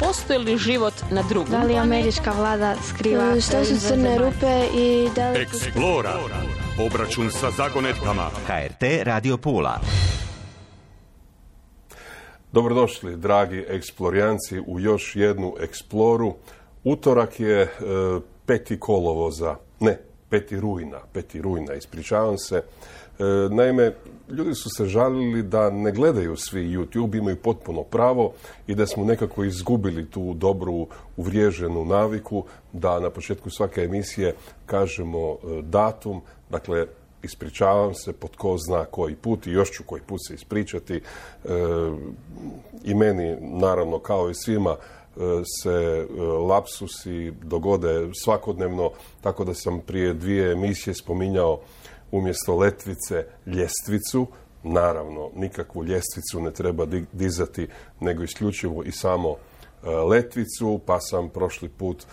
postoji li život na drugom Da li američka vlada skriva... E, Što su crne rupe i da li... Eksplora. Obračun sa zagonetkama. HRT Radio Pula. Dobrodošli, dragi eksplorijanci, u još jednu eksploru. Utorak je e, peti kolovoza, ne, peti rujna, peti rujna, ispričavam se. E, naime, ljudi su se žalili da ne gledaju svi YouTube, imaju potpuno pravo i da smo nekako izgubili tu dobru uvriježenu naviku da na početku svake emisije kažemo e, datum, dakle ispričavam se pod ko zna koji put i još ću koji put se ispričati. E, I meni, naravno, kao i svima, se lapsusi dogode svakodnevno, tako da sam prije dvije emisije spominjao umjesto letvice ljestvicu. Naravno, nikakvu ljestvicu ne treba di- dizati, nego isključivo i samo e, letvicu, pa sam prošli put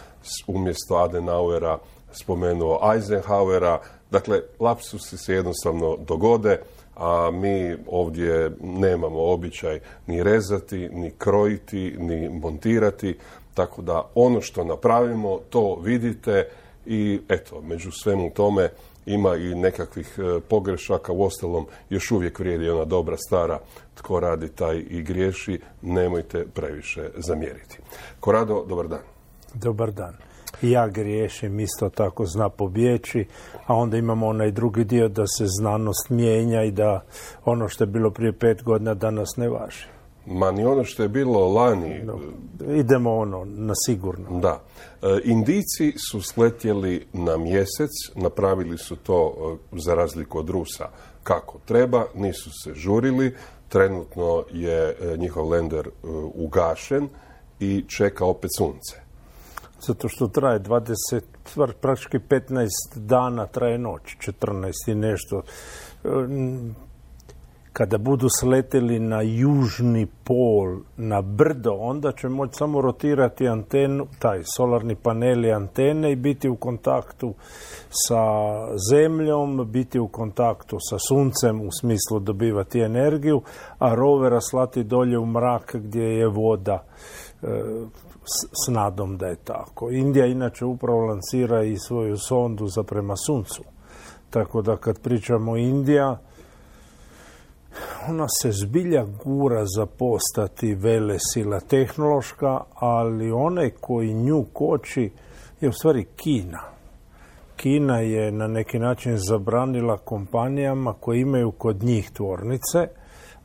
umjesto Adenauera spomenuo Eisenhowera. Dakle, lapsusi se jednostavno dogode, a mi ovdje nemamo običaj ni rezati, ni krojiti, ni montirati, tako da ono što napravimo, to vidite i eto, među svemu tome ima i nekakvih e, pogrešaka, uostalom još uvijek vrijedi ona dobra stara tko radi taj i griješi, nemojte previše zamjeriti. Korado, dobar dan. Dobar dan. Ja griješim, isto tako zna pobjeći, a onda imamo onaj drugi dio da se znanost mijenja i da ono što je bilo prije pet godina danas ne važi. Ma ni ono što je bilo lani, Idemo ono, na sigurno. Da. E, Indijci su sletjeli na mjesec, napravili su to e, za razliku od Rusa kako treba, nisu se žurili, trenutno je e, njihov lender ugašen i čeka opet sunce. Zato što traje 20, stvar, praktički 15 dana traje noć, 14 i nešto. Kada budu sleteli na južni pol, na brdo, onda će moći samo rotirati antenu, taj solarni paneli antene i biti u kontaktu sa zemljom, biti u kontaktu sa suncem u smislu dobivati energiju, a rovera slati dolje u mrak gdje je voda e, s, nadom da je tako. Indija inače upravo lansira i svoju sondu za prema suncu. Tako da kad pričamo Indija, ona se zbilja gura za postati vele sila tehnološka, ali onaj koji nju koči je u stvari Kina. Kina je na neki način zabranila kompanijama koje imaju kod njih tvornice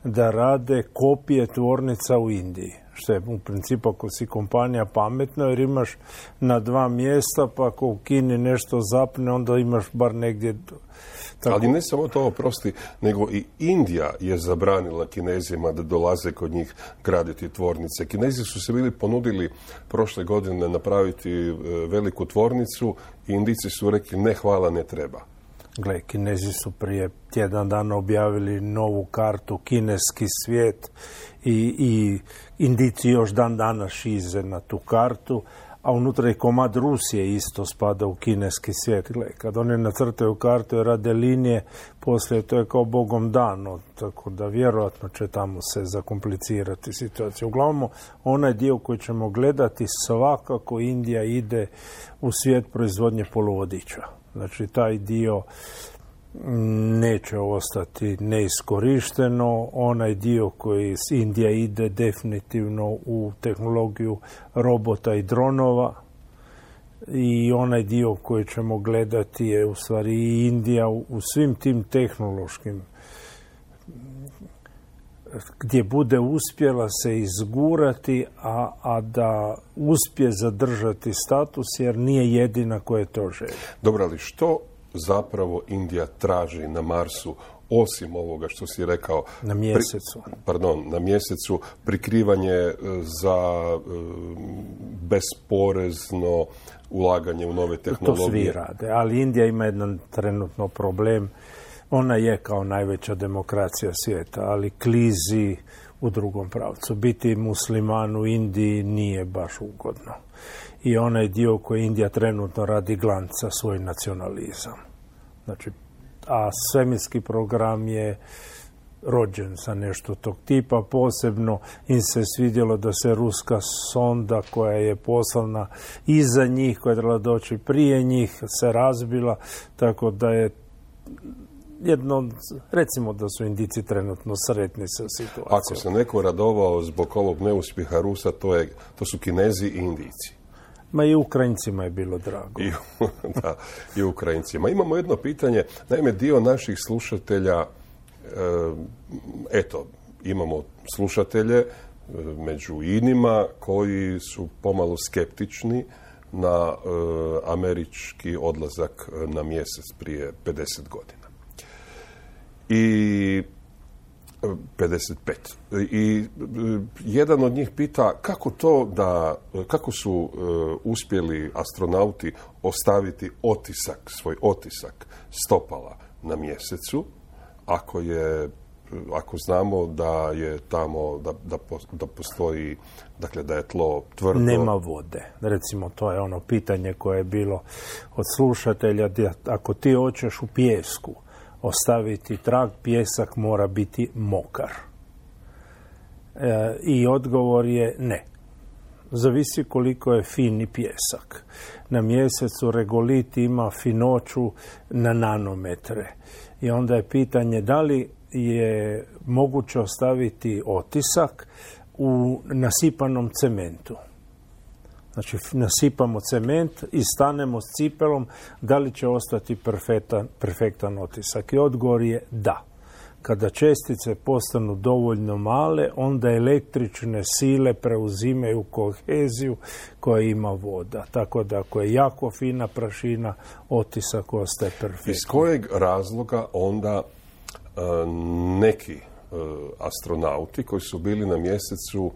da rade kopije tvornica u Indiji. Što je u principu ako si kompanija pametna jer imaš na dva mjesta pa ako u Kini nešto zapne onda imaš bar negdje tako. Ali ne samo to, oprosti, nego i Indija je zabranila Kinezima da dolaze kod njih graditi tvornice. Kinezi su se bili ponudili prošle godine napraviti e, veliku tvornicu i Indijci su rekli ne hvala, ne treba. Gle, Kinezi su prije tjedan dana objavili novu kartu Kineski svijet i, i Indici još dan dana šize na tu kartu, a unutra i komad Rusije isto spada u kineski svijet. Kad oni nacrtaju kartu i rade linije, poslije to je kao bogom dano, tako da vjerojatno će tamo se zakomplicirati situacija. Uglavnom, onaj dio koji ćemo gledati, svakako Indija ide u svijet proizvodnje poluvodiča. Znači, taj dio neće ostati neiskorišteno. Onaj dio koji s Indija ide definitivno u tehnologiju robota i dronova i onaj dio koji ćemo gledati je u stvari Indija u svim tim tehnološkim gdje bude uspjela se izgurati, a, a da uspje zadržati status jer nije jedina koja to želi. Dobro, ali što zapravo Indija traži na Marsu osim ovoga što si rekao Na mjesecu. pardon, na mjesecu prikrivanje e, za e, besporezno ulaganje u nove To tehnologije. svi rade, ali Indija ima jedan trenutno problem. Ona je kao najveća demokracija svijeta, ali klizi u drugom pravcu. Biti musliman u Indiji nije baš ugodno. I onaj dio koji Indija trenutno radi glanca svoj nacionalizam. Znači, a svemirski program je rođen sa nešto tog tipa. Posebno im se svidjelo da se ruska sonda koja je poslana iza njih, koja je trebala doći prije njih, se razbila, tako da je jedno, recimo da su indici trenutno sretni sa situacijom. Ako se neko radovao zbog ovog neuspjeha Rusa, to, je, to su Kinezi i Indijci. Ma i Ukrajincima je bilo drago. I, da, i Ukrajincima. Imamo jedno pitanje. Naime, dio naših slušatelja, e, eto, imamo slušatelje e, među inima koji su pomalo skeptični na e, američki odlazak na mjesec prije 50 godina. I 55. I jedan od njih pita kako to da, kako su uspjeli astronauti ostaviti otisak, svoj otisak stopala na mjesecu, ako je ako znamo da je tamo, da, da, da postoji, dakle da je tlo tvrdo. Nema vode. Recimo, to je ono pitanje koje je bilo od slušatelja, ako ti hoćeš u pjesku, ostaviti trag, pjesak mora biti mokar. E, I odgovor je ne. Zavisi koliko je fini pjesak. Na mjesecu regolit ima finoću na nanometre. I onda je pitanje da li je moguće ostaviti otisak u nasipanom cementu. Znači, nasipamo cement i stanemo s cipelom, da li će ostati perfektan, perfektan otisak? I odgovor je da. Kada čestice postanu dovoljno male, onda električne sile preuzimaju koheziju koja ima voda. Tako da ako je jako fina prašina, otisak ostaje perfektan. Iz kojeg razloga onda e, neki e, astronauti koji su bili na mjesecu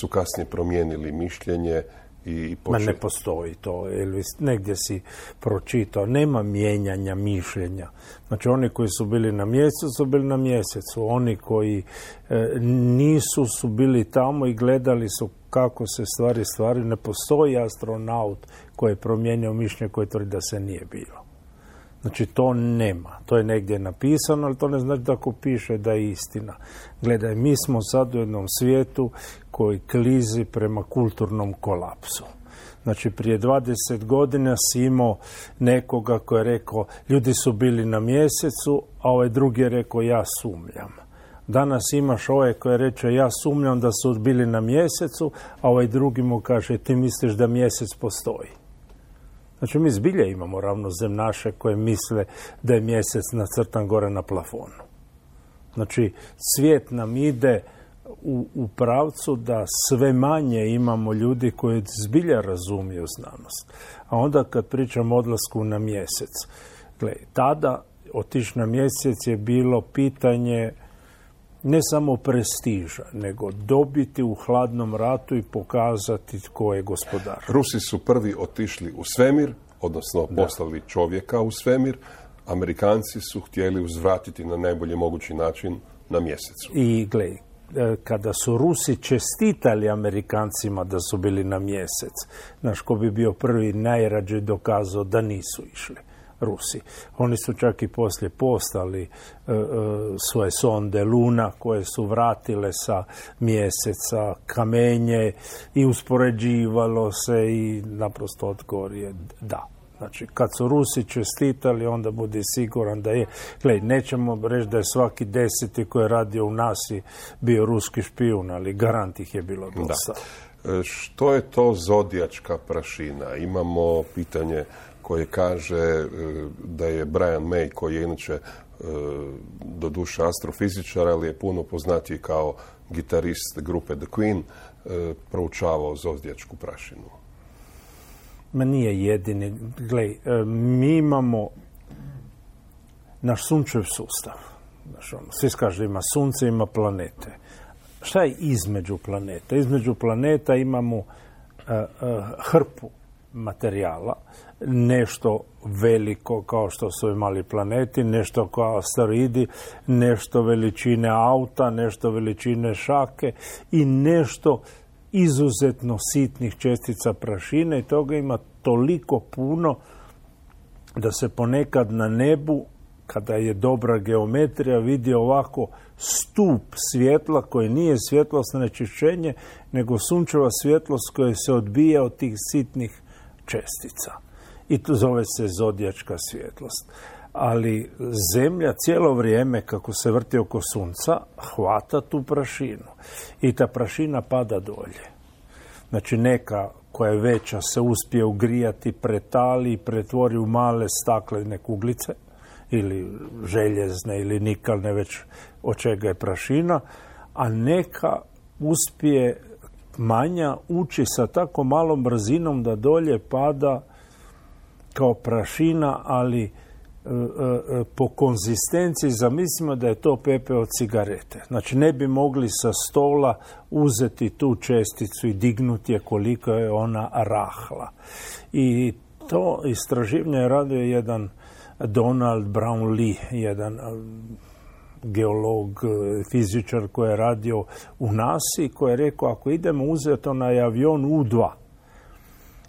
su kasnije promijenili mišljenje i Ma ne postoji to, Elvis, negdje si pročitao, nema mijenjanja mišljenja. Znači oni koji su bili na mjesecu su bili na mjesecu, oni koji e, nisu su bili tamo i gledali su kako se stvari stvari, ne postoji astronaut koji je promijenio mišljenje koje tvrdi da se nije bilo. Znači to nema, to je negdje napisano, ali to ne znači da ako piše da je istina. Gledaj, mi smo sad u jednom svijetu koji klizi prema kulturnom kolapsu. Znači prije 20 godina si imao nekoga koji je rekao ljudi su bili na mjesecu, a ovaj drugi je rekao ja sumljam. Danas imaš ovaj koji reče ja sumnjam da su bili na mjesecu, a ovaj drugi mu kaže ti misliš da mjesec postoji. Znači mi zbilje imamo ravnozemnaše koje misle da je mjesec nacrtan gore na plafonu. Znači svijet nam ide u, u pravcu da sve manje imamo ljudi koji zbilja razumiju znanost. A onda kad pričam o odlasku na mjesec, gle, tada otići na mjesec je bilo pitanje ne samo prestiža, nego dobiti u hladnom ratu i pokazati tko je gospodar. Rusi su prvi otišli u svemir, odnosno poslali čovjeka u svemir. Amerikanci su htjeli uzvratiti na najbolji mogući način na mjesecu. I gledaj, E, kada su Rusi čestitali Amerikancima da su bili na mjesec, naš ko bi bio prvi najrađe dokazao da nisu išli. Rusi. Oni su čak i poslije postali e, e, svoje sonde Luna koje su vratile sa mjeseca kamenje i uspoređivalo se i naprosto odgovor je da. Znači, kad su Rusi čestitali, onda budi siguran da je. Glej, nećemo reći da je svaki deseti koji je radio u nasi bio ruski špijun, ali garant ih je bilo dosta. E, što je to zodijačka prašina? Imamo pitanje koje kaže e, da je Brian May, koji je inače e, do duše astrofizičar, ali je puno poznatiji kao gitarist grupe The Queen, proučavao zodijačku prašinu. Ma nije jedini. Glej, e, mi imamo naš sunčev sustav. Znaš, ono, svi ima sunce, ima planete. Šta je između planeta? Između planeta imamo hrpu materijala, nešto veliko kao što su mali planeti, nešto kao asteroidi, nešto veličine auta, nešto veličine šake i nešto izuzetno sitnih čestica prašine i toga ima toliko puno da se ponekad na nebu kada je dobra geometrija, vidi ovako stup svjetla koji nije svjetlosno nečišćenje, nego sunčeva svjetlost koja se odbija od tih sitnih čestica. I to zove se zodijačka svjetlost. Ali zemlja cijelo vrijeme kako se vrti oko sunca hvata tu prašinu i ta prašina pada dolje. Znači neka koja je veća se uspije ugrijati, pretali i pretvori u male staklene kuglice ili željezne ili nikalne već od čega je prašina, a neka uspije manja ući sa tako malom brzinom da dolje pada kao prašina, ali e, e, e, po konzistenciji zamislimo da je to pepe od cigarete. Znači ne bi mogli sa stola uzeti tu česticu i dignuti je koliko je ona rahla. I to istraživanje je radio jedan Donald Brown Lee, jedan geolog, fizičar koji je radio u NASA koji je rekao ako idemo uzeti onaj avion U-2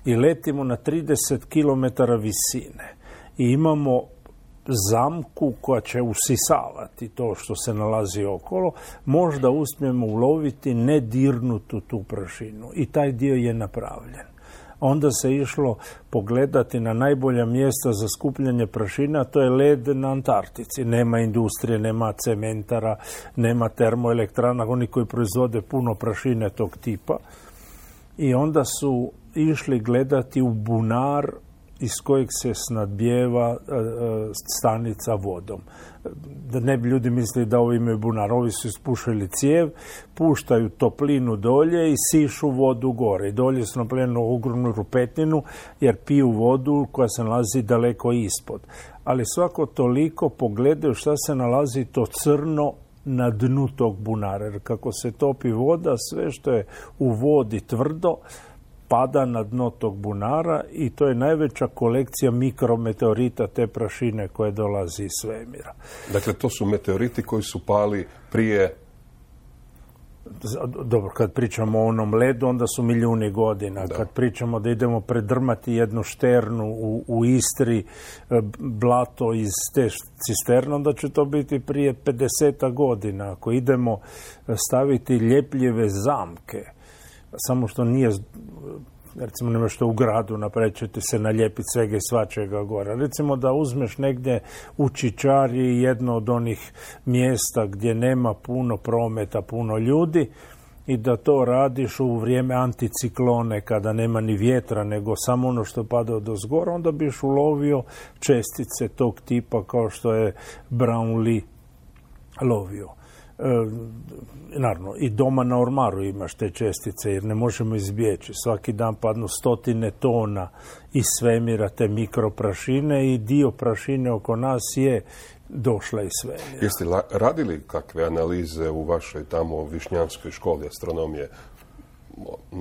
i letimo na 30 km visine i imamo zamku koja će usisavati to što se nalazi okolo, možda uspijemo uloviti nedirnutu tu prašinu. I taj dio je napravljen. Onda se išlo pogledati na najbolja mjesta za skupljanje prašina, to je led na Antarktici. Nema industrije, nema cementara, nema termoelektrana, oni koji proizvode puno prašine tog tipa. I onda su išli gledati u bunar iz kojeg se snadbijeva e, e, stanica vodom. Da ne bi ljudi mislili da ovi imaju bunar, ovi su ispušili cijev, puštaju toplinu dolje i sišu vodu gore. Dolje su napravljenu ogromnu rupetninu jer piju vodu koja se nalazi daleko ispod. Ali svako toliko pogledaju šta se nalazi to crno na dnu tog bunara. Jer kako se topi voda, sve što je u vodi tvrdo, pada na dno tog bunara i to je najveća kolekcija mikrometeorita te prašine koje dolazi iz svemira. Dakle, to su meteoriti koji su pali prije dobro, kad pričamo o onom ledu, onda su milijuni godina. Kad pričamo da idemo predrmati jednu šternu u, u Istri, e, blato iz te cisterne, onda će to biti prije 50 godina. Ako idemo staviti ljepljive zamke, samo što nije recimo nema što u gradu napravit ćete se nalijepiti svega i svačega gora. Recimo da uzmeš negdje u Čičari jedno od onih mjesta gdje nema puno prometa, puno ljudi i da to radiš u vrijeme anticiklone kada nema ni vjetra nego samo ono što pada od ozgora, onda biš ulovio čestice tog tipa kao što je Brownlee lovio. E, naravno, i doma na ormaru imaš te čestice jer ne možemo izbjeći. Svaki dan padnu stotine tona iz svemira te mikroprašine i dio prašine oko nas je došla iz svemira. Jeste radili kakve analize u vašoj tamo višnjanskoj školi astronomije?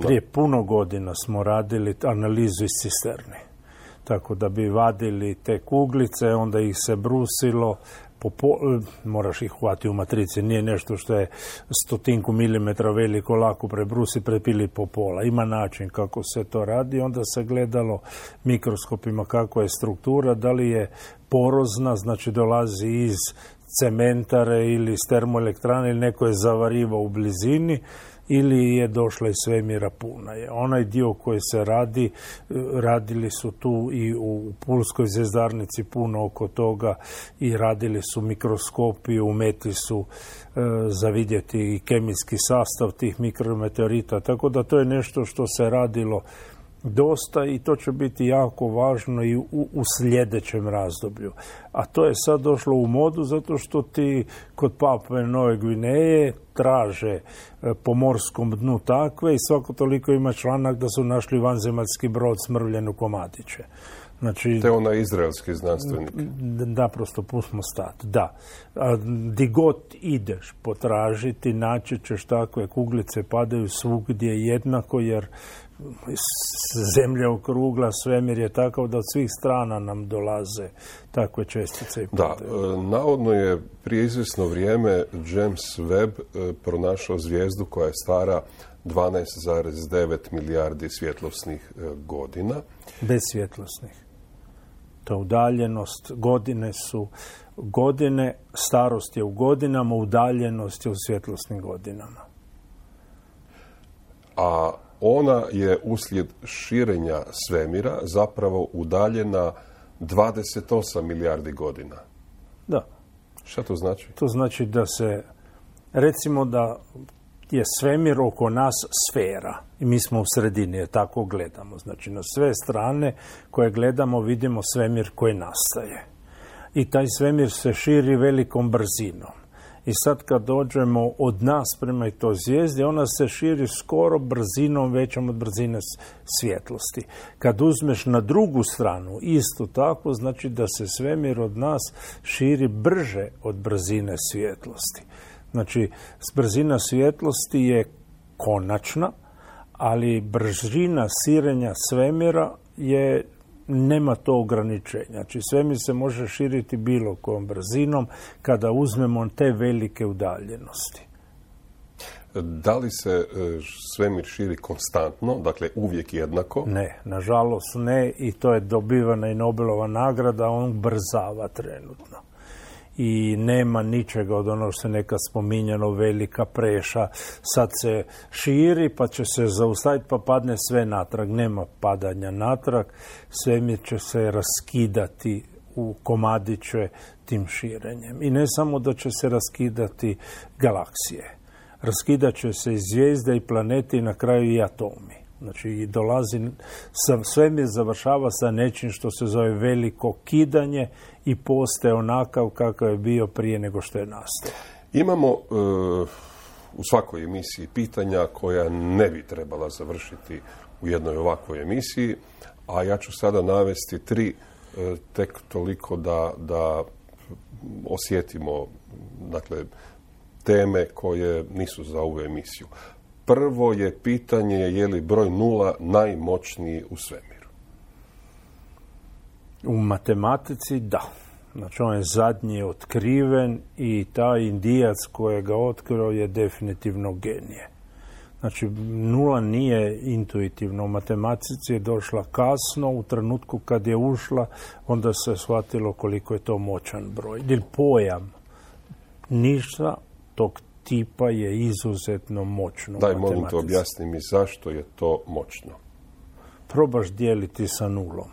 Prije puno godina smo radili analizu iz cisterni. Tako da bi vadili te kuglice, onda ih se brusilo, po, moraš ih hvati u matrici, nije nešto što je stotinku milimetra veliko, lako prebrusi, prepili po pola. Ima način kako se to radi, onda se gledalo mikroskopima kako je struktura, da li je porozna, znači dolazi iz cementare ili iz termoelektrane ili neko je zavarivao u blizini ili je došla iz svemira puna. Je. Onaj dio koji se radi, radili su tu i u Pulskoj zvezdarnici puno oko toga i radili su mikroskopi, umetli su e, za vidjeti i kemijski sastav tih mikrometeorita, tako da to je nešto što se radilo dosta i to će biti jako važno i u, u sljedećem razdoblju. A to je sad došlo u modu zato što ti kod Papue Nove Gvineje traže e, po morskom dnu takve i svako toliko ima članak da su našli vanzemaljski brod smrvljen u komadiće. Znači, Te ona izraelski znanstvenik. Naprosto pustimo stat, da. Di god ideš potražiti, naći ćeš takve kuglice, padaju svugdje jednako, jer zemlja okrugla, svemir je takav da od svih strana nam dolaze takve čestice. Da, e, navodno je prije izvjesno vrijeme James Webb e, pronašao zvijezdu koja je stara 12,9 milijardi svjetlosnih e, godina. Bez svjetlosnih. To je udaljenost, godine su godine, starost je u godinama, udaljenost je u svjetlosnim godinama. A ona je uslijed širenja svemira zapravo udaljena 28 milijardi godina. Da. Šta to znači? To znači da se, recimo da je svemir oko nas sfera i mi smo u sredini, jer tako gledamo. Znači na sve strane koje gledamo vidimo svemir koji nastaje. I taj svemir se širi velikom brzinom. I sad kad dođemo od nas prema toj zvijezdi, ona se širi skoro brzinom većom od brzine svjetlosti. Kad uzmeš na drugu stranu, isto tako, znači da se svemir od nas širi brže od brzine svjetlosti. Znači, brzina svjetlosti je konačna, ali brzina sirenja svemira je nema to ograničenja. Znači svemir se može širiti bilo kojom brzinom kada uzmemo te velike udaljenosti. Da li se e, svemir širi konstantno, dakle uvijek jednako? Ne, nažalost ne i to je dobivana i Nobelova nagrada, on brzava trenutno i nema ničega od onog što se nekad spominjano velika preša. Sad se širi pa će se zaustaviti pa padne sve natrag. Nema padanja natrag svemir će se raskidati u komadiće tim širenjem. I ne samo da će se raskidati galaksije raskidat će se i zvijezde i planeti i na kraju i atomi Znači dolazi, svemir završava sa nečim što se zove veliko kidanje i postaje onakav kakav je bio prije nego što je nastao. Imamo e, u svakoj emisiji pitanja koja ne bi trebala završiti u jednoj ovakvoj emisiji, a ja ću sada navesti tri e, tek toliko da, da osjetimo dakle, teme koje nisu za ovu emisiju. Prvo je pitanje je li broj nula najmoćniji u svemiru. U matematici da. Znači on je zadnji otkriven i taj indijac koji ga otkrio je definitivno genije. Znači nula nije intuitivno. U matematici je došla kasno, u trenutku kad je ušla, onda se shvatilo koliko je to moćan broj. Ili pojam ništa tog tipa je izuzetno moćno. Daj, molim te objasni mi zašto je to moćno. Probaš dijeliti sa nulom.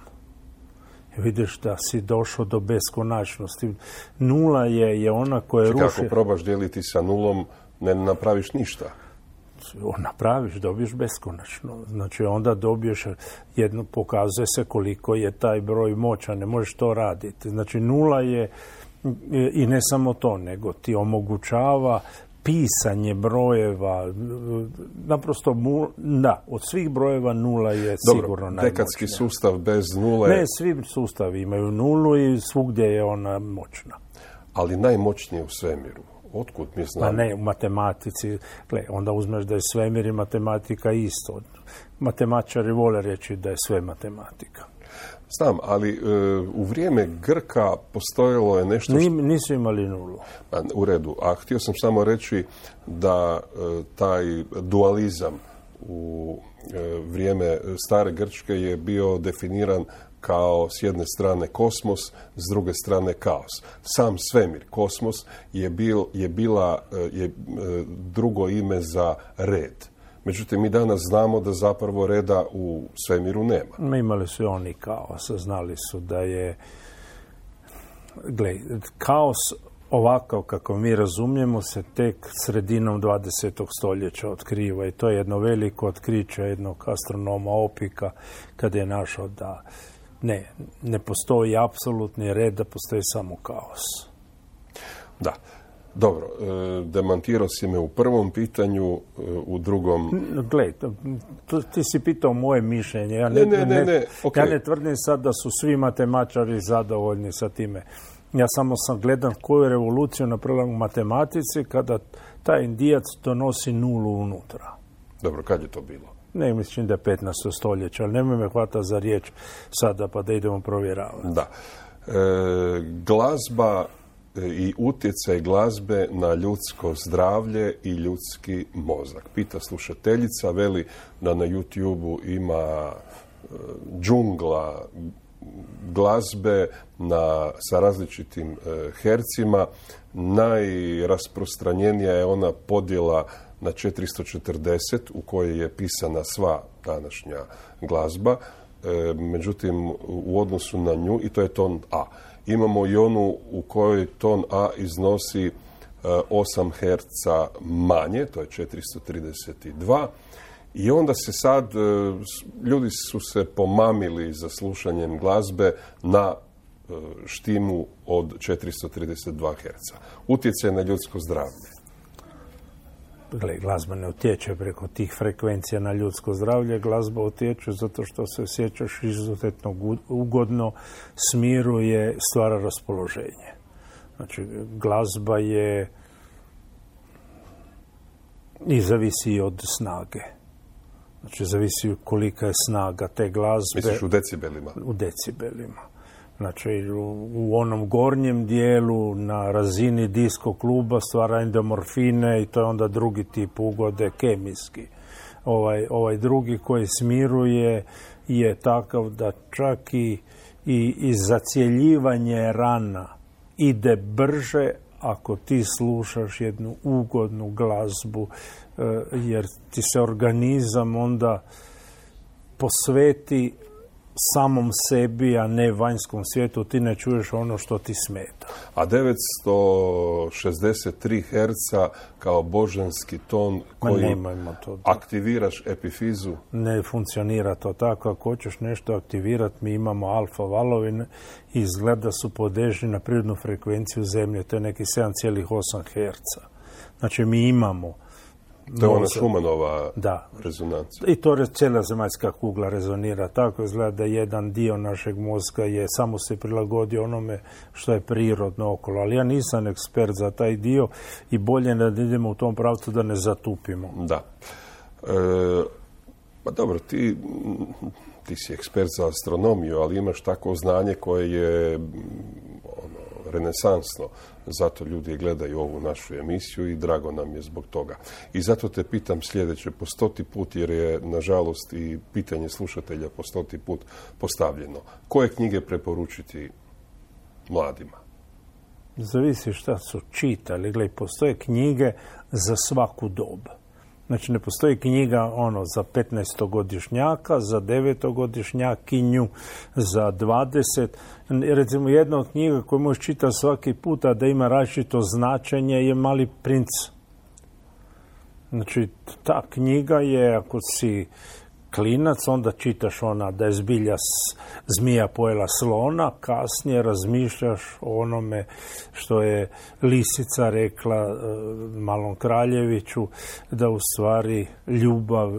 Vidiš da si došao do beskonačnosti. Nula je, je ona koja ruši... Kako probaš dijeliti sa nulom, ne napraviš ništa. Napraviš, dobiješ beskonačno. Znači onda dobiješ jedno, pokazuje se koliko je taj broj moćan, ne možeš to raditi. Znači nula je i ne samo to, nego ti omogućava pisanje brojeva, naprosto, da, od svih brojeva nula je Dobro, sigurno najmoćnija. dekadski sustav bez nule... Ne, svi sustavi imaju nulu i svugdje je ona moćna. Ali najmoćnije u svemiru. Otkud mi znamo? Pa ne, u matematici. Gle, onda uzmeš da je svemir i matematika isto. Matematičari vole reći da je sve matematika. Znam, ali e, u vrijeme Grka postojalo je nešto... Što... Nisu imali nulu. U redu. A htio sam samo reći da e, taj dualizam u e, vrijeme stare Grčke je bio definiran kao s jedne strane kosmos, s druge strane kaos. Sam svemir, kosmos, je, bil, je bila je drugo ime za red. Međutim, mi danas znamo da zapravo reda u svemiru nema. Imali su oni kaos, znali su da je... Gle, kaos ovakav kako mi razumijemo se tek sredinom 20. stoljeća otkriva i to je jedno veliko otkriće jednog astronoma Opika kad je našao da ne, ne postoji apsolutni red, da postoji samo kaos. Da. Dobro, e, demantirao si me u prvom pitanju, e, u drugom... Gle, ti si pitao moje mišljenje. Ja ne, ne, ne, ne, ja ne tvrdim sad da su svi matematičari zadovoljni sa time. Ja samo sam gledan koju revoluciju napravila u matematici kada taj indijac donosi nulu unutra. Dobro, kad je to bilo? Ne, mislim da je 15. stoljeće, ali nemoj me hvata za riječ sada pa da idemo provjeravati. Da. E, glazba i utjecaj glazbe na ljudsko zdravlje i ljudski mozak. Pita slušateljica, veli da na youtube ima e, džungla glazbe na, sa različitim e, hercima. Najrasprostranjenija je ona podjela na 440 u kojoj je pisana sva današnja glazba. E, međutim, u odnosu na nju, i to je ton A. Imamo i onu u kojoj ton A iznosi 8 Hz manje, to je 432 i onda se sad, e, ljudi su se pomamili za slušanjem glazbe na e, štimu od 432 Hz. Utjecaj na ljudsko zdravlje. Gle, glazba ne utječe preko tih frekvencija na ljudsko zdravlje, glazba utječe zato što se osjećaš izuzetno ugodno, smiruje, stvara raspoloženje. Znači, glazba je i zavisi od snage. Znači, zavisi kolika je snaga te glazbe. Misliš u decibelima? U decibelima. Znači, u, onom gornjem dijelu na razini disko kluba stvara endomorfine i to je onda drugi tip ugode, kemijski. Ovaj, ovaj drugi koji smiruje je takav da čak i, i, i zacjeljivanje rana ide brže ako ti slušaš jednu ugodnu glazbu E, jer ti se organizam onda posveti samom sebi, a ne vanjskom svijetu, ti ne čuješ ono što ti smeta. A 963 Hz kao božanski ton koji to. aktiviraš epifizu? Ne funkcionira to tako. Ako hoćeš nešto aktivirati, mi imamo alfa valovine i izgleda su podežni na prirodnu frekvenciju zemlje. To je neki 7,8 Hz. Znači mi imamo to je ona Šumanova da. rezonancija. I to cijela zemaljska kugla rezonira tako. Izgleda da jedan dio našeg mozga je samo se prilagodio onome što je prirodno okolo. Ali ja nisam ekspert za taj dio i bolje da idemo u tom pravcu da ne zatupimo. Da. E, pa dobro, ti, ti si ekspert za astronomiju, ali imaš tako znanje koje je renesansno. Zato ljudi gledaju ovu našu emisiju i drago nam je zbog toga. I zato te pitam sljedeće po stoti put, jer je nažalost i pitanje slušatelja po stoti put postavljeno. Koje knjige preporučiti mladima? Zavisi šta su čitali. Gle, postoje knjige za svaku dobu. Znači ne postoji knjiga ono za 15-godišnjaka, za 9-godišnjakinju, za 20. Recimo jedna od knjiga koju možeš čitati svaki puta da ima različito značenje je Mali princ. Znači ta knjiga je ako si klinac, onda čitaš ona da je zbilja zmija pojela slona, kasnije razmišljaš o onome što je Lisica rekla e, malom kraljeviću, da u stvari ljubav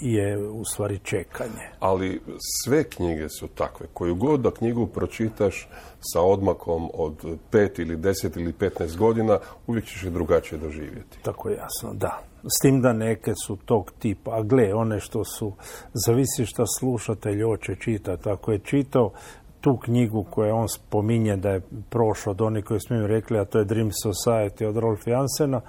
je u stvari čekanje. Ali sve knjige su takve. Koju god da knjigu pročitaš sa odmakom od pet ili deset ili petnaest godina, uvijek ćeš je drugačije doživjeti. Tako jasno, da. S tim da neke su tog tipa. A gle, one što su, zavisi šta slušatelj hoće čitati. Ako je čitao tu knjigu koju on spominje da je prošao od onih koji smo im rekli, a to je Dream Society od Rolf Jansena,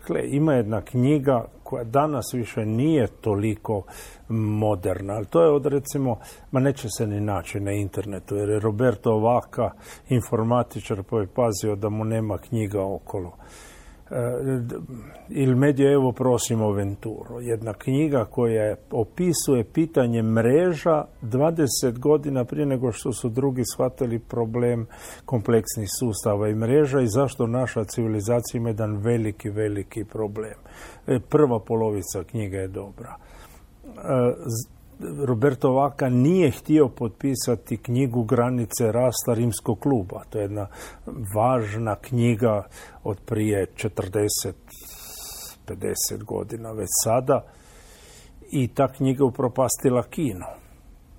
Dakle, ima jedna knjiga koja danas više nije toliko moderna, ali to je od recimo, ma neće se ni naći na internetu, jer je Roberto Vaka, informatičar, pa je pazio da mu nema knjiga okolo. Eh, Il Medioevo Prosimo Venturo, jedna knjiga koja opisuje pitanje mreža 20 godina prije nego što su drugi shvatili problem kompleksnih sustava i mreža i zašto naša civilizacija ima jedan veliki, veliki problem. Eh, prva polovica knjiga je dobra. Roberto Vaka nije htio potpisati knjigu Granice rasta rimskog kluba. To je jedna važna knjiga od prije 40-50 godina već sada. I ta knjiga upropastila kino.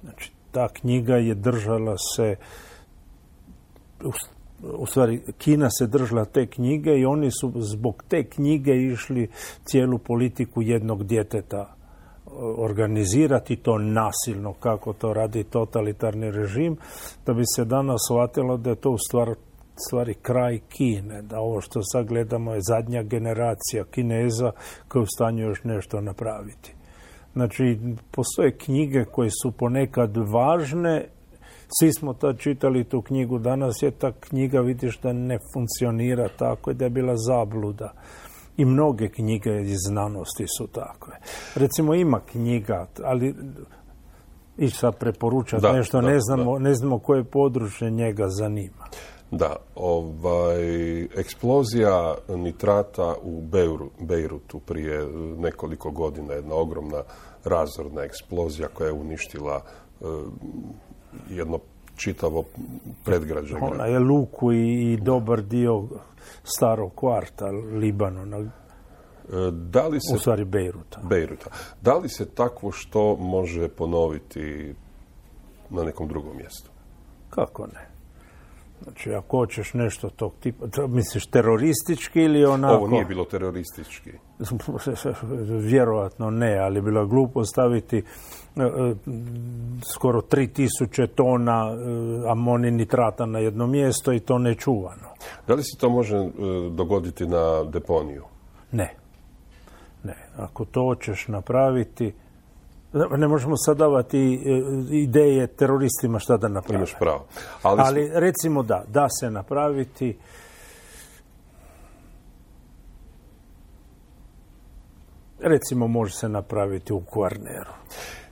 Znači, ta knjiga je držala se u stvari Kina se držala te knjige i oni su zbog te knjige išli cijelu politiku jednog djeteta organizirati to nasilno kako to radi totalitarni režim, da bi se danas shvatilo da je to u stvari kraj Kine, da ovo što sad gledamo je zadnja generacija Kineza koja je u stanju još nešto napraviti. Znači, postoje knjige koje su ponekad važne Svi smo tad čitali tu knjigu, danas je ta knjiga, vidiš da ne funkcionira tako i da je bila zabluda. I mnoge knjige iz znanosti su takve. Recimo ima knjiga, ali i sad preporučati nešto, ne, znamo, ne znamo koje područje njega zanima. Da, ovaj, eksplozija nitrata u Beirutu prije nekoliko godina, jedna ogromna razorna eksplozija koja je uništila eh, jedno čitavo predgrađe. Ona je luku i, dobar dio starog kvarta Libanona. Eh, da li se, u stvari Beiruta. Beiruta. Da li se takvo što može ponoviti na nekom drugom mjestu? Kako ne? Znači, ako hoćeš nešto tog tipa, misliš teroristički ili onako... Ovo nije bilo teroristički. Vjerojatno ne, ali bilo je glupo staviti e, e, skoro 3000 tona e, amoni nitrata na jedno mjesto i to nečuvano. Da li se to može dogoditi na deponiju? Ne. Ne. Ako to hoćeš napraviti, ne možemo sad davati e, ideje teroristima šta da napravi. Imaš pravo. Ali, Ali recimo da, da se napraviti recimo može se napraviti u Kvarneru.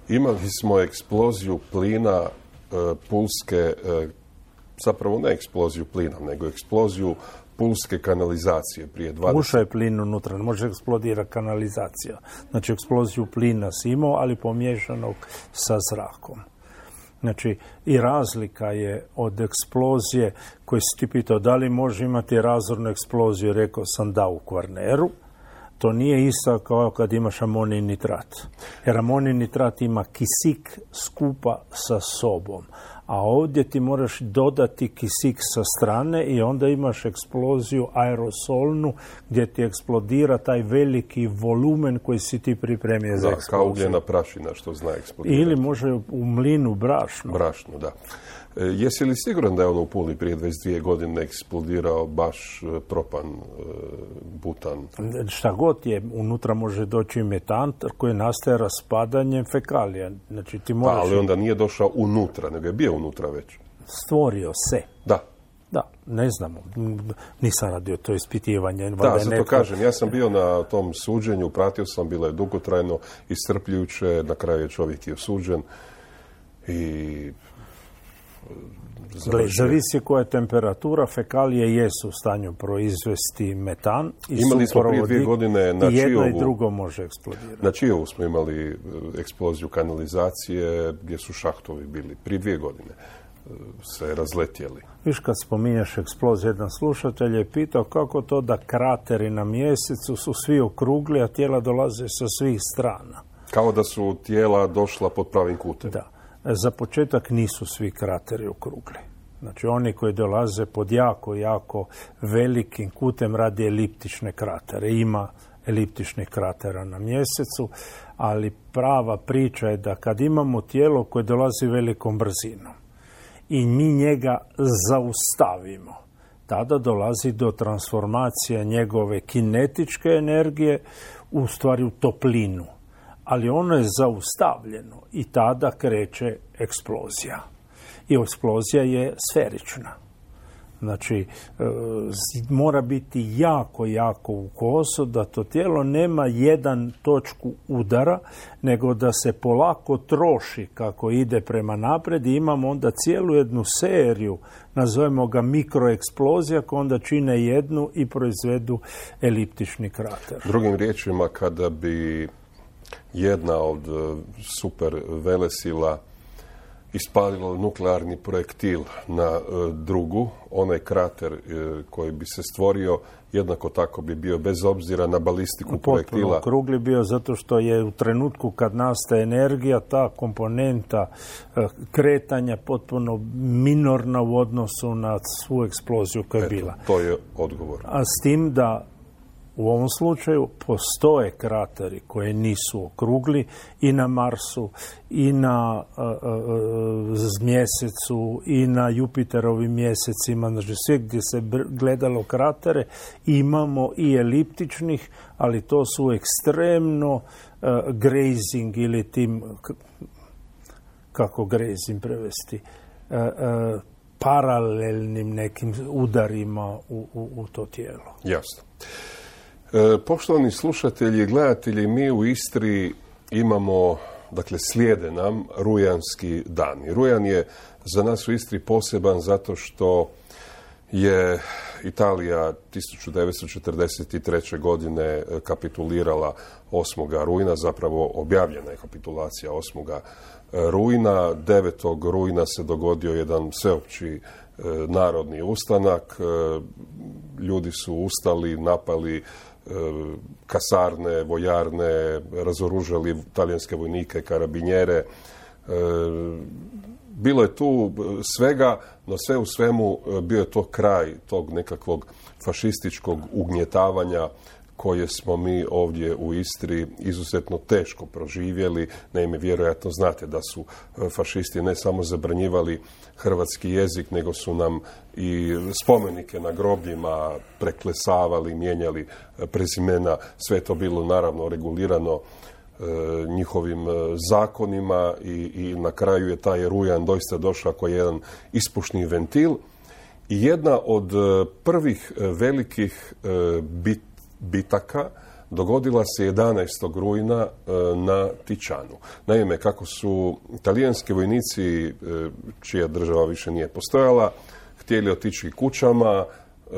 Imali smo eksploziju plina e, pulske, e, zapravo ne eksploziju plina, nego eksploziju pulske kanalizacije prije 20... Ušao je plin unutra, može eksplodira kanalizacija. Znači eksploziju plina si imao, ali pomješanog sa zrakom. Znači, i razlika je od eksplozije koji si ti pitao da li može imati razornu eksploziju, rekao sam da u Kvarneru, to nije isto kao kad imaš amonij nitrat. Jer amonij nitrat ima kisik skupa sa sobom a ovdje ti moraš dodati kisik sa strane i onda imaš eksploziju aerosolnu gdje ti eksplodira taj veliki volumen koji si ti pripremio za eksploziju. kao ugljena prašina što zna eksplodirati. Ili može u mlinu brašno. Brašno, da. E, jesi li siguran da je ono u Puli prije 22 godine eksplodirao baš e, propan e, butan? Šta god je, unutra može doći metan koji nastaje raspadanjem fekalija. Znači, ti moraš... Pa, ali onda nije došao unutra, nego je bio unutra već. Stvorio se. Da. Da, ne znamo. Nisam radio to ispitivanje. Da, zato kažem, ja sam bio na tom suđenju, pratio sam, bilo je dugotrajno, iscrpljujuće, na kraju je čovjek i osuđen i Gle, zavisi koja je temperatura, fekalije jesu u stanju proizvesti metan i Imali smo prije dvije godine na i jedno i drugo može eksplodirati. Na Čijovu smo imali e, eksploziju kanalizacije gdje su šahtovi bili prije dvije godine e, se razletjeli. Viš kad spominješ eksploziju, jedan slušatelj je pitao kako to da krateri na mjesecu su svi okrugli, a tijela dolaze sa svih strana. Kao da su tijela došla pod pravim kutem. Da. Za početak nisu svi krateri okrugli. Znači oni koji dolaze pod jako, jako velikim kutem radi eliptične kratere. Ima eliptičnih kratera na mjesecu, ali prava priča je da kad imamo tijelo koje dolazi velikom brzinom i mi njega zaustavimo, tada dolazi do transformacije njegove kinetičke energije u stvari u toplinu ali ono je zaustavljeno i tada kreće eksplozija. I eksplozija je sferična. Znači, e, mora biti jako, jako u kosu da to tijelo nema jedan točku udara, nego da se polako troši kako ide prema napred i imamo onda cijelu jednu seriju, nazovemo ga mikroeksplozija, koja onda čine jednu i proizvedu eliptični krater. Drugim riječima, kada bi jedna od e, super velesila ispalila nuklearni projektil na e, drugu, onaj krater e, koji bi se stvorio jednako tako bi bio bez obzira na balistiku Potpuno projektila. okrugli bio zato što je u trenutku kad nastaje energija ta komponenta kretanja potpuno minorna u odnosu na svu eksploziju koja je bila. To je odgovor. A s tim da u ovom slučaju postoje krateri koji nisu okrugli i na Marsu i na mjesecu i na Jupiterovim mjesecima, znači sve gdje se gledalo kratere imamo i eliptičnih, ali to su ekstremno grazing ili tim kako grazing prevesti paralelnim nekim udarima u, u, u to tijelo. Jasno. E, poštovani slušatelji i gledatelji, mi u Istri imamo, dakle slijede nam Rujanski dan. Rujan je za nas u Istri poseban zato što je Italija 1943. godine kapitulirala 8. rujna, zapravo objavljena je kapitulacija 8. rujna. 9. rujna se dogodio jedan sveopći e, narodni ustanak. E, ljudi su ustali, napali e, kasarne, vojarne, razoružali talijanske vojnike, karabinjere. Bilo je tu svega, no sve u svemu bio je to kraj tog nekakvog fašističkog ugnjetavanja koje smo mi ovdje u Istri izuzetno teško proživjeli. Naime, vjerojatno znate da su e, fašisti ne samo zabranjivali hrvatski jezik, nego su nam i spomenike na grobljima preklesavali, mijenjali e, prezimena. Sve to bilo naravno regulirano e, njihovim zakonima i, i na kraju je taj rujan doista došao kao jedan ispušni ventil. I jedna od prvih velikih bit, bitaka dogodila se 11. rujna e, na Tičanu. Naime, kako su talijanski vojnici, e, čija država više nije postojala, htjeli otići kućama, e,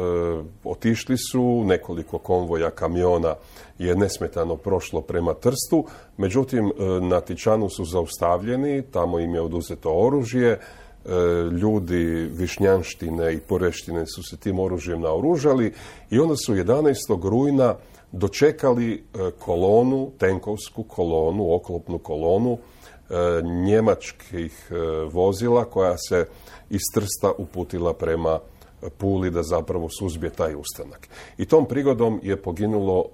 otišli su, nekoliko konvoja kamiona je nesmetano prošlo prema Trstu, međutim na Tičanu su zaustavljeni, tamo im je oduzeto oružje, ljudi Višnjanštine i Poreštine su se tim oružjem naoružali i onda su 11. rujna dočekali e, kolonu, tenkovsku kolonu, oklopnu kolonu e, njemačkih e, vozila koja se iz Trsta uputila prema Puli da zapravo suzbije taj ustanak. I tom prigodom je poginulo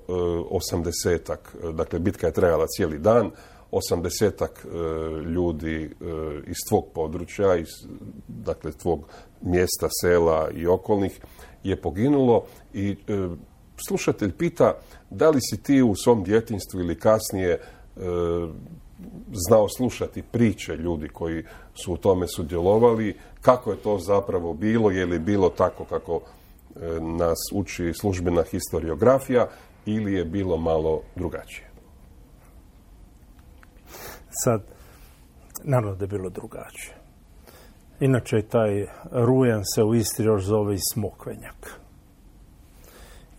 osamdesetak, dakle bitka je trajala cijeli dan, osamdesetak e, ljudi e, iz tvog područja, iz, dakle tvog mjesta, sela i okolnih je poginulo i e, slušatelj pita da li si ti u svom djetinstvu ili kasnije znao slušati priče ljudi koji su u tome sudjelovali, kako je to zapravo bilo, je li bilo tako kako nas uči službena historiografija ili je bilo malo drugačije. Sad, naravno da je bilo drugačije. Inače, taj rujan se u Istri još zove i smokvenjak.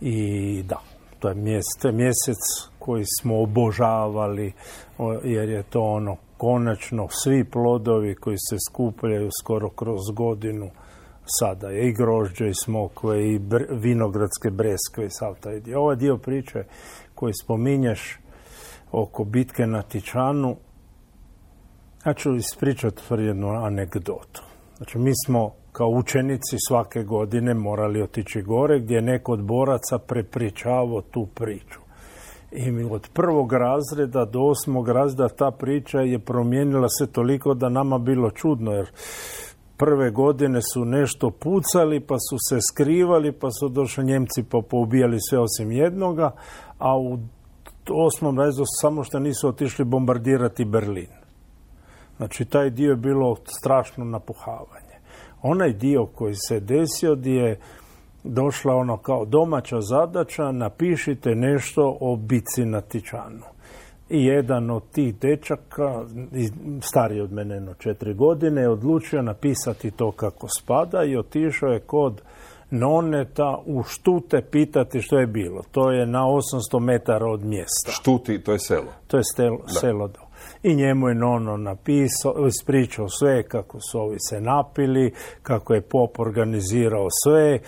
I da, to je mjesec, mjesec koji smo obožavali, jer je to ono konačno svi plodovi koji se skupljaju skoro kroz godinu, sada je i grožđe i smokve i vinogradske breskve i sav taj dio. Ovaj dio priče koji spominješ oko bitke na Tičanu, ja ću ispričati jednu anegdotu. Znači, mi smo kao učenici svake godine morali otići gore gdje je neko od boraca prepričavao tu priču. I od prvog razreda do osmog razreda ta priča je promijenila se toliko da nama bilo čudno jer prve godine su nešto pucali pa su se skrivali pa su došli Njemci pa poubijali sve osim jednoga, a u osmom razredu samo što nisu otišli bombardirati Berlin. Znači, taj dio je bilo strašno napuhavanje. Onaj dio koji se desio gdje je došla ono kao domaća zadaća, napišite nešto o bici na Tičanu. I jedan od tih dečaka, stariji od mene no četiri godine, je odlučio napisati to kako spada i otišao je kod Noneta u Štute pitati što je bilo. To je na 800 metara od mjesta. Štuti, to je selo. To je selo, da i njemu je Nono napisao, ispričao sve kako su ovi se napili, kako je pop organizirao sve,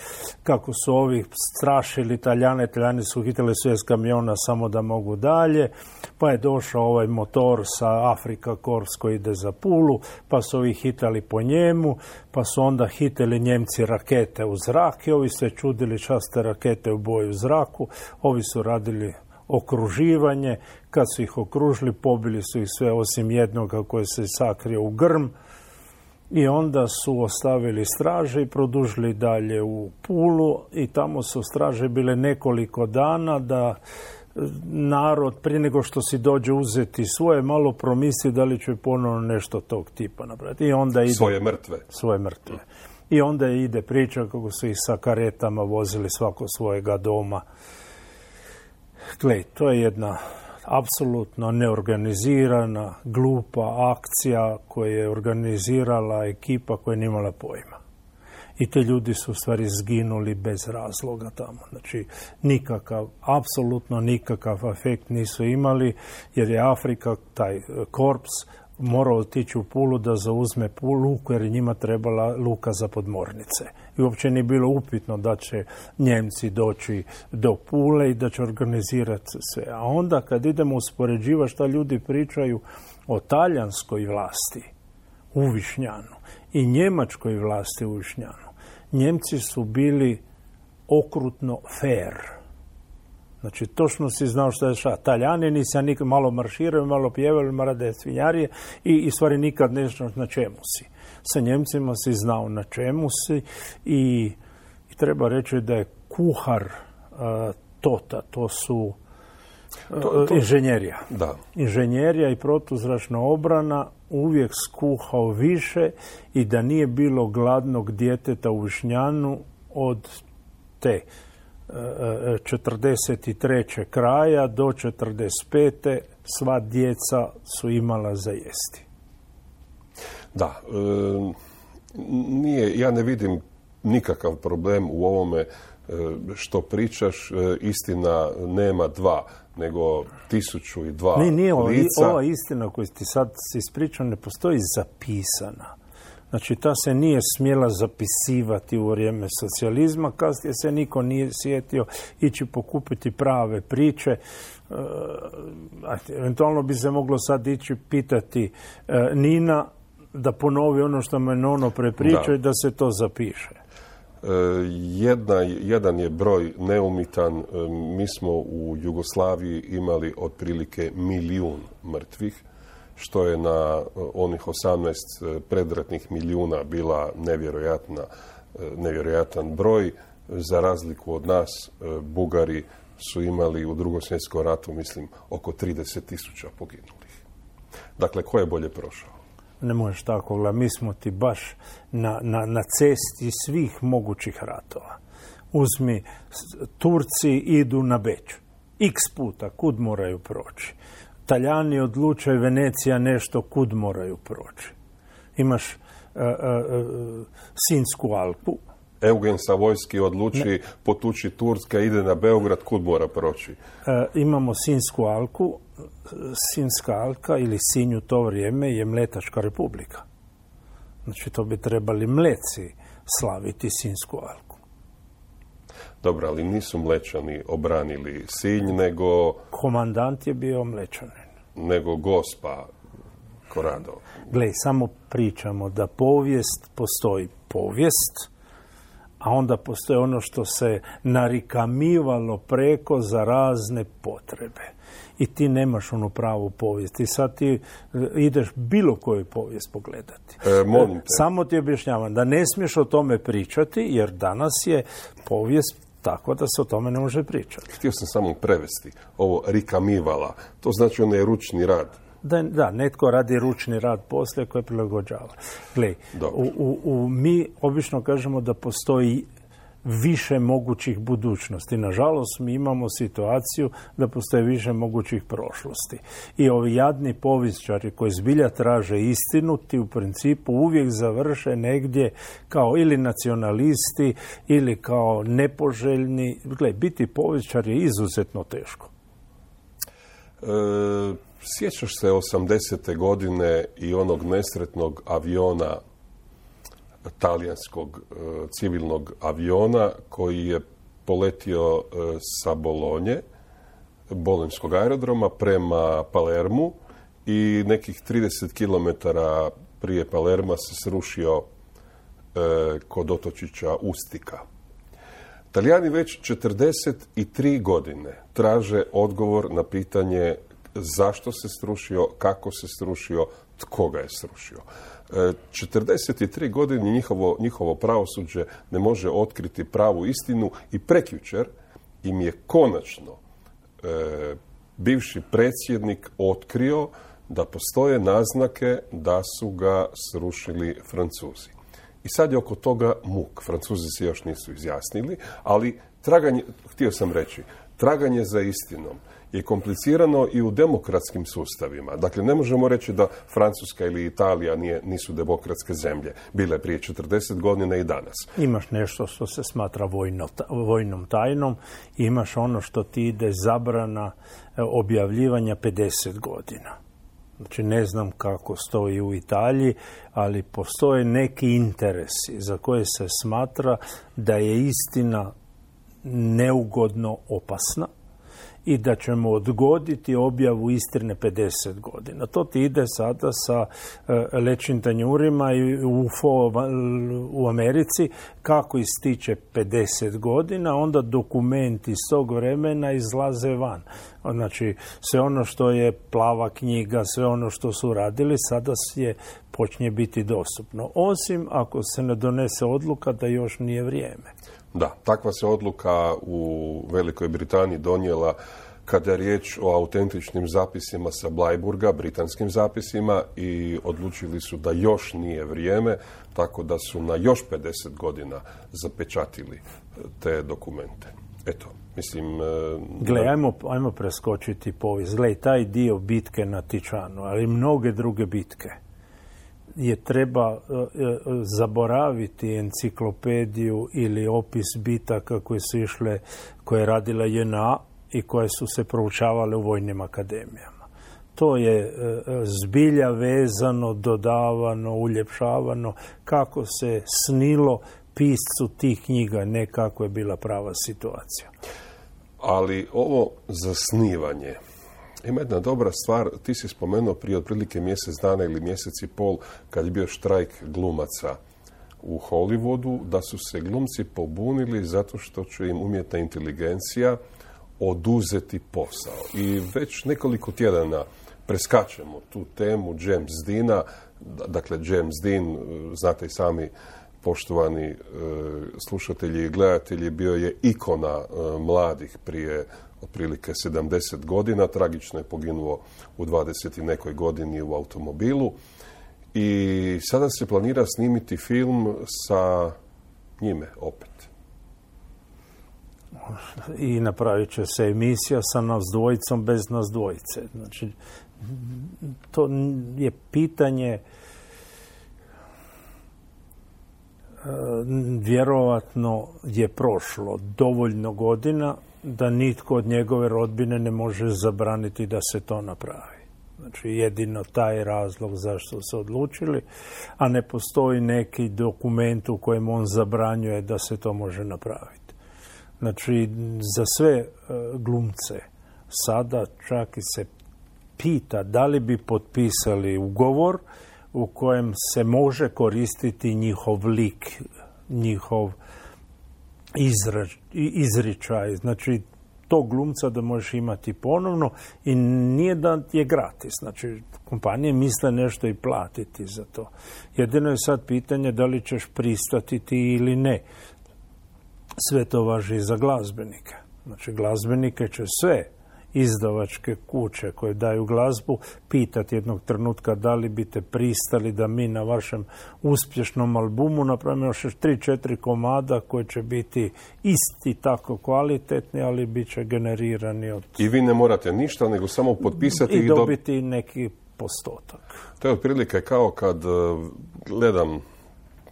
kako su ovi strašili Italijane, Italijani su hitili sve s kamiona samo da mogu dalje, pa je došao ovaj motor sa Afrika Kors koji ide za Pulu, pa su ovi hitali po njemu, pa su onda hitili Njemci rakete u zrak i ovi se čudili časte rakete u boju zraku, ovi su radili okruživanje. Kad su ih okružili, pobili su ih sve osim jednoga koji se sakrio u grm. I onda su ostavili straže i produžili dalje u Pulu i tamo su straže bile nekoliko dana da narod prije nego što si dođe uzeti svoje malo promisli da li će ponovno nešto tog tipa napraviti. I onda ide, Svoje mrtve. svoje mrtve. I onda ide priča kako su ih sa karetama vozili svako svojega doma. Gle, to je jedna apsolutno neorganizirana, glupa akcija koju je organizirala ekipa koja nije imala pojma. I te ljudi su u stvari zginuli bez razloga tamo. Znači, nikakav, apsolutno nikakav efekt nisu imali, jer je Afrika, taj korps, morao otići u Pulu da zauzme luku jer je njima trebala luka za podmornice. I uopće nije bilo upitno da će Njemci doći do Pule i da će organizirati sve. A onda kad idemo uspoređivati šta ljudi pričaju o talijanskoj vlasti u Višnjanu i njemačkoj vlasti u Višnjanu, Njemci su bili okrutno fair. Znači, točno si znao što je šta. Taljani nisi nikad malo marširaju, malo pjevali, marade svinjarije i, i stvari nikad ne znaš na čemu si. Sa Njemcima si znao na čemu si i, i treba reći da je kuhar uh, Tota, to su To- to- inženjerija. Da. Inženjerija i protuzračna obrana uvijek skuhao više i da nije bilo gladnog djeteta u Višnjanu od te e, e, 43. kraja do 45. sva djeca su imala za jesti. Da, e, nije, ja ne vidim nikakav problem u ovome e, što pričaš. E, istina nema dva, nego tisuću i dva Ne, nije lica. ova istina koju ti sad si ispričao ne postoji zapisana. Znači, ta se nije smjela zapisivati u vrijeme socijalizma, kasnije se niko nije sjetio ići pokupiti prave priče. E, eventualno bi se moglo sad ići pitati e, Nina da ponovi ono što me Nono prepričao i da se to zapiše. E, Jedna, jedan je broj neumitan. Mi smo u Jugoslaviji imali otprilike milijun mrtvih, što je na e, onih 18 e, predratnih milijuna bila nevjerojatna, e, nevjerojatan broj. Za razliku od nas, Bugari su imali u drugom svjetskom ratu, mislim, oko 30 tisuća poginulih. Dakle, ko je bolje prošao? Ne možeš tako gledati. Mi smo ti baš na, na, na cesti svih mogućih ratova. Uzmi, Turci idu na Beč. X puta, kud moraju proći. Taljani odlučaju Venecija nešto, kud moraju proći. Imaš e, e, Sinsku Alpu, Eugen Savojski odluči potući Turska, ide na Beograd, kud mora proći? Imamo Sinsku alku. Sinska alka ili Sinj u to vrijeme je Mletačka republika. Znači to bi trebali Mleci slaviti Sinsku alku. Dobro, ali nisu Mlečani obranili Sinj, nego, Komandant je bio Mlečanin. Nego Gospa Korado. Gle, samo pričamo da povijest postoji povijest, a onda postoji ono što se narikamivalo preko za razne potrebe. I ti nemaš onu pravu povijest. I sad ti e, ideš bilo koju povijest pogledati. E, molim te. Samo ti objašnjavam da ne smiješ o tome pričati, jer danas je povijest takva da se o tome ne može pričati. Htio sam samo prevesti ovo rikamivala. To znači onaj ručni rad. Da, da, netko radi ručni rad poslije koje prilagođava. Gle, u, u, mi obično kažemo da postoji više mogućih budućnosti. Nažalost, mi imamo situaciju da postoje više mogućih prošlosti. I ovi jadni povjesčari koji zbilja traže istinu, ti u principu uvijek završe negdje kao ili nacionalisti ili kao nepoželjni. Gle, biti povjesčar je izuzetno teško. E, sjećaš se 80. godine i onog nesretnog aviona, talijanskog e, civilnog aviona koji je poletio e, sa Bolonje, bolonjskog aerodroma prema Palermu i nekih 30 km prije Palerma se srušio e, kod otočića Ustika. Talijani već 43 godine traže odgovor na pitanje zašto se srušio, kako se srušio, tko ga je srušio. E, 43 godine njihovo, njihovo pravosuđe ne može otkriti pravu istinu i prekjučer im je konačno e, bivši predsjednik otkrio da postoje naznake da su ga srušili Francuzi. I sad je oko toga muk. Francuzi se još nisu izjasnili, ali traganje, htio sam reći, traganje za istinom je komplicirano i u demokratskim sustavima. Dakle, ne možemo reći da Francuska ili Italija nije, nisu demokratske zemlje. Bile prije 40 godina i danas. Imaš nešto što se smatra vojno, vojnom tajnom, imaš ono što ti ide zabrana e, objavljivanja 50 godina. Znači ne znam kako stoji u Italiji, ali postoje neki interesi za koje se smatra da je istina neugodno opasna i da ćemo odgoditi objavu istine 50 godina. To ti ide sada sa e, lečim tanjurima i UFO u Americi kako ističe 50 godina, onda dokumenti iz tog vremena izlaze van. Znači, sve ono što je plava knjiga, sve ono što su radili, sada je počinje biti dostupno. Osim ako se ne donese odluka da još nije vrijeme. Da, takva se odluka u Velikoj Britaniji donijela kada je riječ o autentičnim zapisima sa Blajburga, britanskim zapisima i odlučili su da još nije vrijeme, tako da su na još 50 godina zapečatili te dokumente. Eto, mislim... E, Gle, ajmo, ajmo preskočiti povijest. Gle, taj dio bitke na Tičanu, ali i mnoge druge bitke je treba e, e, zaboraviti enciklopediju ili opis bitaka koje su išle, koje je radila JNA i koje su se proučavale u vojnim akademijama. To je zbilja vezano, dodavano, uljepšavano, kako se snilo piscu tih knjiga, ne kako je bila prava situacija. Ali ovo zasnivanje, ima jedna dobra stvar, ti si spomenuo prije otprilike mjesec dana ili mjesec i pol kad je bio štrajk glumaca u Hollywoodu, da su se glumci pobunili zato što će im umjetna inteligencija oduzeti posao. I već nekoliko tjedana preskačemo tu temu James Dina, dakle James Dean, znate i sami poštovani e, slušatelji i gledatelji, bio je ikona e, mladih prije otprilike 70 godina. Tragično je poginuo u 20. i nekoj godini u automobilu. I sada se planira snimiti film sa njime opet. I napravit će se emisija sa nas dvojicom bez nas dvojice. Znači, to je pitanje vjerovatno je prošlo dovoljno godina da nitko od njegove rodbine ne može zabraniti da se to napravi. Znači jedino taj razlog zašto se odlučili, a ne postoji neki dokument u kojem on zabranjuje da se to može napraviti. Znači za sve e, glumce sada čak i se pita da li bi potpisali ugovor u kojem se može koristiti njihov lik, njihov izričaj. Znači, tog glumca da možeš imati ponovno i nije da je gratis. Znači, kompanije misle nešto i platiti za to. Jedino je sad pitanje da li ćeš pristati ti ili ne. Sve to važi i za glazbenike. Znači, glazbenike će sve izdavačke kuće koje daju glazbu pitati jednog trenutka da li biste pristali da mi na vašem uspješnom albumu napravimo još tri, četiri komada koji će biti isti tako kvalitetni, ali bit će generirani od... I vi ne morate ništa, nego samo potpisati i, dobiti neki postotak. To je otprilike kao kad e, gledam,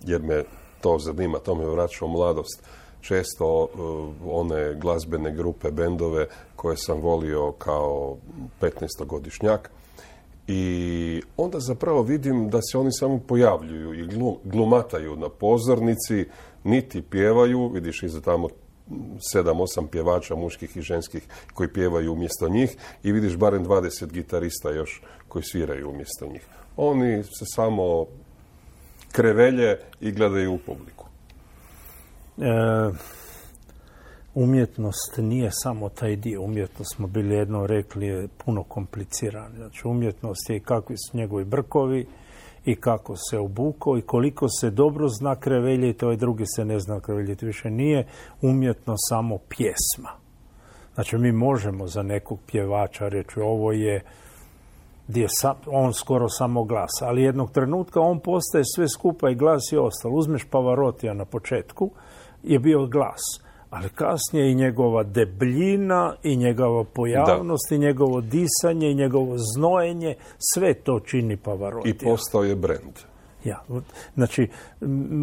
jer me to zanima, to me vraća u mladost, često e, one glazbene grupe, bendove koje sam volio kao 15-godišnjak i onda zapravo vidim da se oni samo pojavljuju i glumataju na pozornici, niti pjevaju, vidiš iza tamo sedam, osam pjevača muških i ženskih koji pjevaju umjesto njih i vidiš barem 20 gitarista još koji sviraju umjesto njih. Oni se samo krevelje i gledaju u publiku. E, umjetnost nije samo taj dio. Umjetnost smo bili jedno rekli je puno komplicirana. Znači umjetnost je i kakvi su njegovi brkovi i kako se obukao i koliko se dobro zna kreveljiti, ovaj drugi se ne zna kreveljiti. Više nije umjetno samo pjesma. Znači mi možemo za nekog pjevača reći ovo je gdje je on skoro samo glas, ali jednog trenutka on postaje sve skupa i glas je ostalo. Uzmeš Pavarotija na početku, je bio glas, ali kasnije i njegova debljina i njegova pojavnost i njegovo disanje i njegovo znojenje, sve to čini Pavarotija. I postao je brend. Ja, znači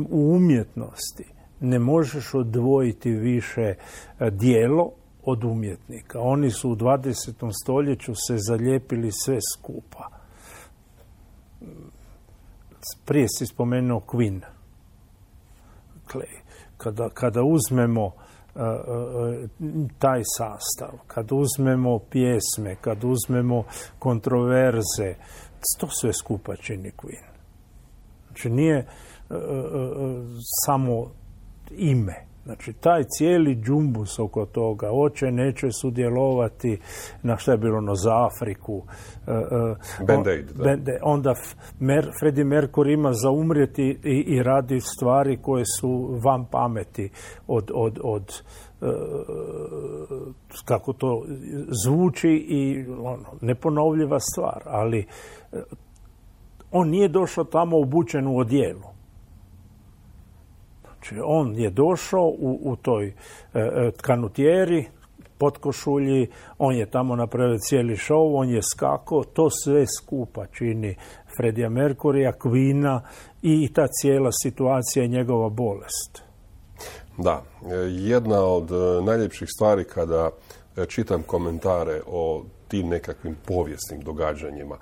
u umjetnosti ne možeš odvojiti više e, dijelo od umjetnika. Oni su u 20. stoljeću se zalijepili sve skupa. Prije si spomenuo Queen. Kada, kada uzmemo taj sastav, kad uzmemo pjesme, kad uzmemo kontroverze, to sve skupa čini Queen. Znači nije samo ime Znači, taj cijeli džumbus oko toga, oče neće sudjelovati na šta je bilo ono za Afriku. E, e, Band-Aid, onda Mer, Freddie Mercury ima za umrijeti i, i radi stvari koje su van pameti od, od, od e, kako to zvuči i ono, neponovljiva stvar, ali on nije došao tamo obučen u odjelu Znači, on je došao u, u toj e, e, kanutjeri, potkošulji, on je tamo napravio cijeli show, on je skako, to sve skupa čini Fredija Merkurija, Kvina i ta cijela situacija i njegova bolest. Da, e, jedna od najljepših stvari kada čitam komentare o tim nekakvim povijesnim događanjima,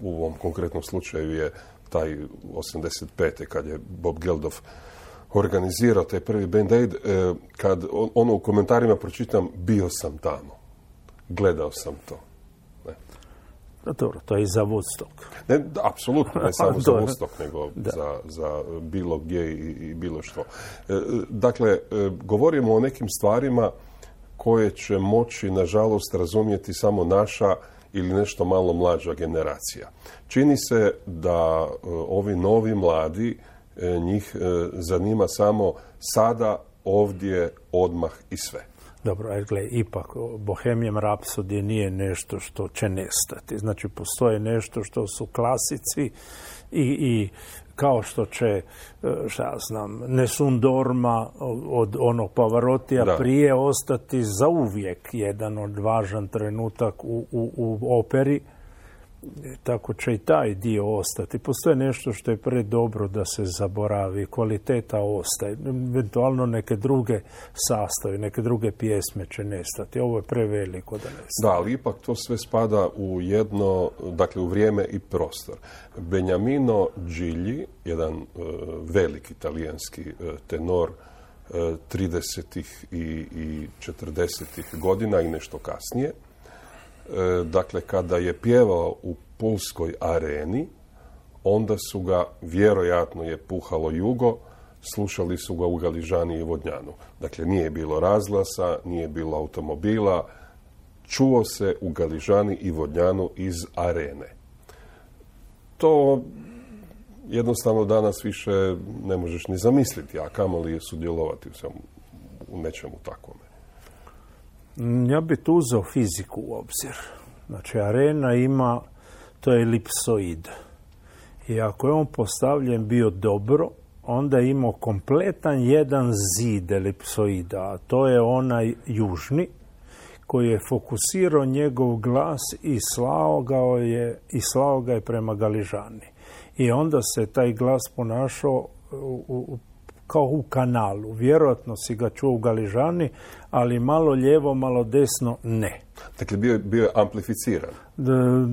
u ovom konkretnom slučaju je taj 85. kad je Bob Geldof organizirao taj prvi Band Aid, e, kad ono u komentarima pročitam, bio sam tamo. Gledao sam to. Ne. dobro, to je i za Woodstock. Ne, apsolutno, ne samo za Woodstock, nego za, za, bilo gdje i, i bilo što. E, dakle, e, govorimo o nekim stvarima koje će moći, nažalost, razumjeti samo naša ili nešto malo mlađa generacija. Čini se da ovi novi mladi njih e, zanima samo sada, ovdje, odmah i sve. Dobro, gle, ipak Bohemian Rhapsody nije nešto što će nestati. Znači, postoje nešto što su klasici i, i kao što će, e, šta ja znam, Nesun Dorma od onog Pavarotija prije ostati za uvijek jedan od važan trenutak u, u, u operi tako će i taj dio ostati. Postoje nešto što je predobro da se zaboravi, kvaliteta ostaje, eventualno neke druge sastave, neke druge pjesme će nestati. Ovo je preveliko da nestane. Da, ali ipak to sve spada u jedno, dakle u vrijeme i prostor. Benjamino Gigli, jedan uh, veliki italijanski uh, tenor uh, 30. i, i 40. godina i nešto kasnije, E, dakle kada je pjevao u Pulskoj areni, onda su ga, vjerojatno je puhalo jugo, slušali su ga u Galižani i Vodnjanu. Dakle, nije bilo razglasa, nije bilo automobila, čuo se u Galižani i Vodnjanu iz arene. To jednostavno danas više ne možeš ni zamisliti, a kamoli je sudjelovati u, u nečemu takvome. Ja bi tu uzeo fiziku u obzir. Znači, arena ima, to je elipsoid. I ako je on postavljen bio dobro, onda je imao kompletan jedan zid elipsoida, a to je onaj južni, koji je fokusirao njegov glas i slao ga je, i slao prema Galižani. I onda se taj glas ponašao u, u, kao u kanalu. Vjerojatno si ga čuo u Galižani, ali malo lijevo, malo desno ne. Dakle, bio, bio je amplificiran?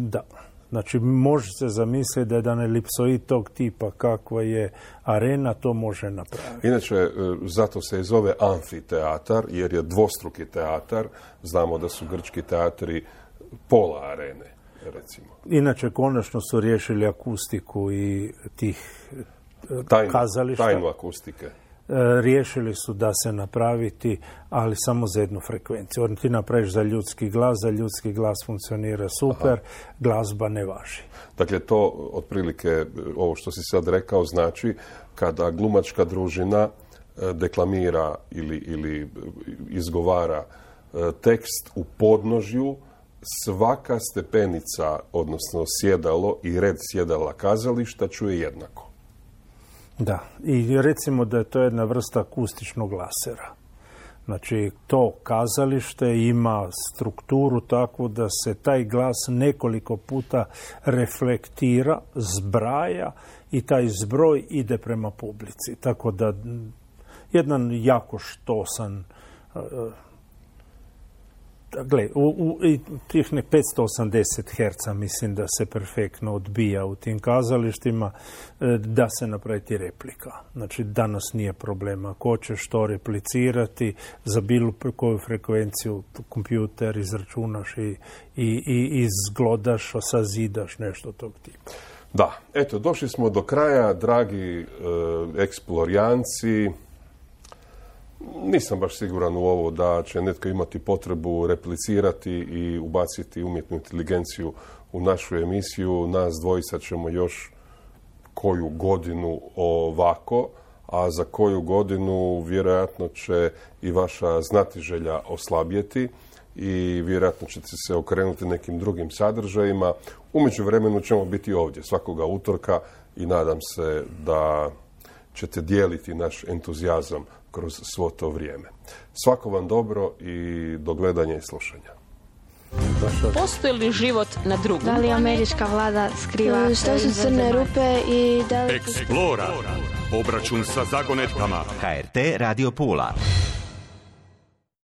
Da. Znači, može se zamisliti da je jedan elipsoid tog tipa kakva je arena, to može napraviti. Inače, e, zato se i zove amfiteatar, jer je dvostruki teatar. Znamo da su grčki teatri pola arene, recimo. Inače, konačno su riješili akustiku i tih tajnu, kazališta. Tajnu akustike. E, riješili su da se napraviti, ali samo za jednu frekvenciju. On ti napraviš za ljudski glas, za ljudski glas funkcionira super, glazba ne važi. Dakle, to otprilike, ovo što si sad rekao, znači kada glumačka družina e, deklamira ili, ili izgovara tekst u podnožju, svaka stepenica, odnosno sjedalo i red sjedala kazališta čuje jednako. Da, i recimo da je to jedna vrsta akustičnog lasera. Znači, to kazalište ima strukturu takvu da se taj glas nekoliko puta reflektira, zbraja i taj zbroj ide prema publici. Tako da jedan jako štosan Gle, u, u tih ne 580 Hz mislim da se perfektno odbija u tim kazalištima e, da se napraviti replika. Znači danas nije problema. Ko će što replicirati za bilo koju frekvenciju kompjuter izračunaš i, i, i izglodaš, sazidaš nešto tog tipa. Da, eto, došli smo do kraja, dragi e, eksplorijanci, nisam baš siguran u ovo da će netko imati potrebu replicirati i ubaciti umjetnu inteligenciju u našu emisiju. Nas dvojica ćemo još koju godinu ovako, a za koju godinu vjerojatno će i vaša znatiželja oslabjeti i vjerojatno ćete se okrenuti nekim drugim sadržajima. Umeđu vremenu ćemo biti ovdje svakoga utorka i nadam se da ćete dijeliti naš entuzijazam kroz svo to vrijeme. Svako vam dobro i do gledanja i slušanja. Postoji li život na drugom? Da li američka vlada skriva... Što su crne rupe i da li... Eksplora. Obračun sa zagonetkama. HRT Radio Pula.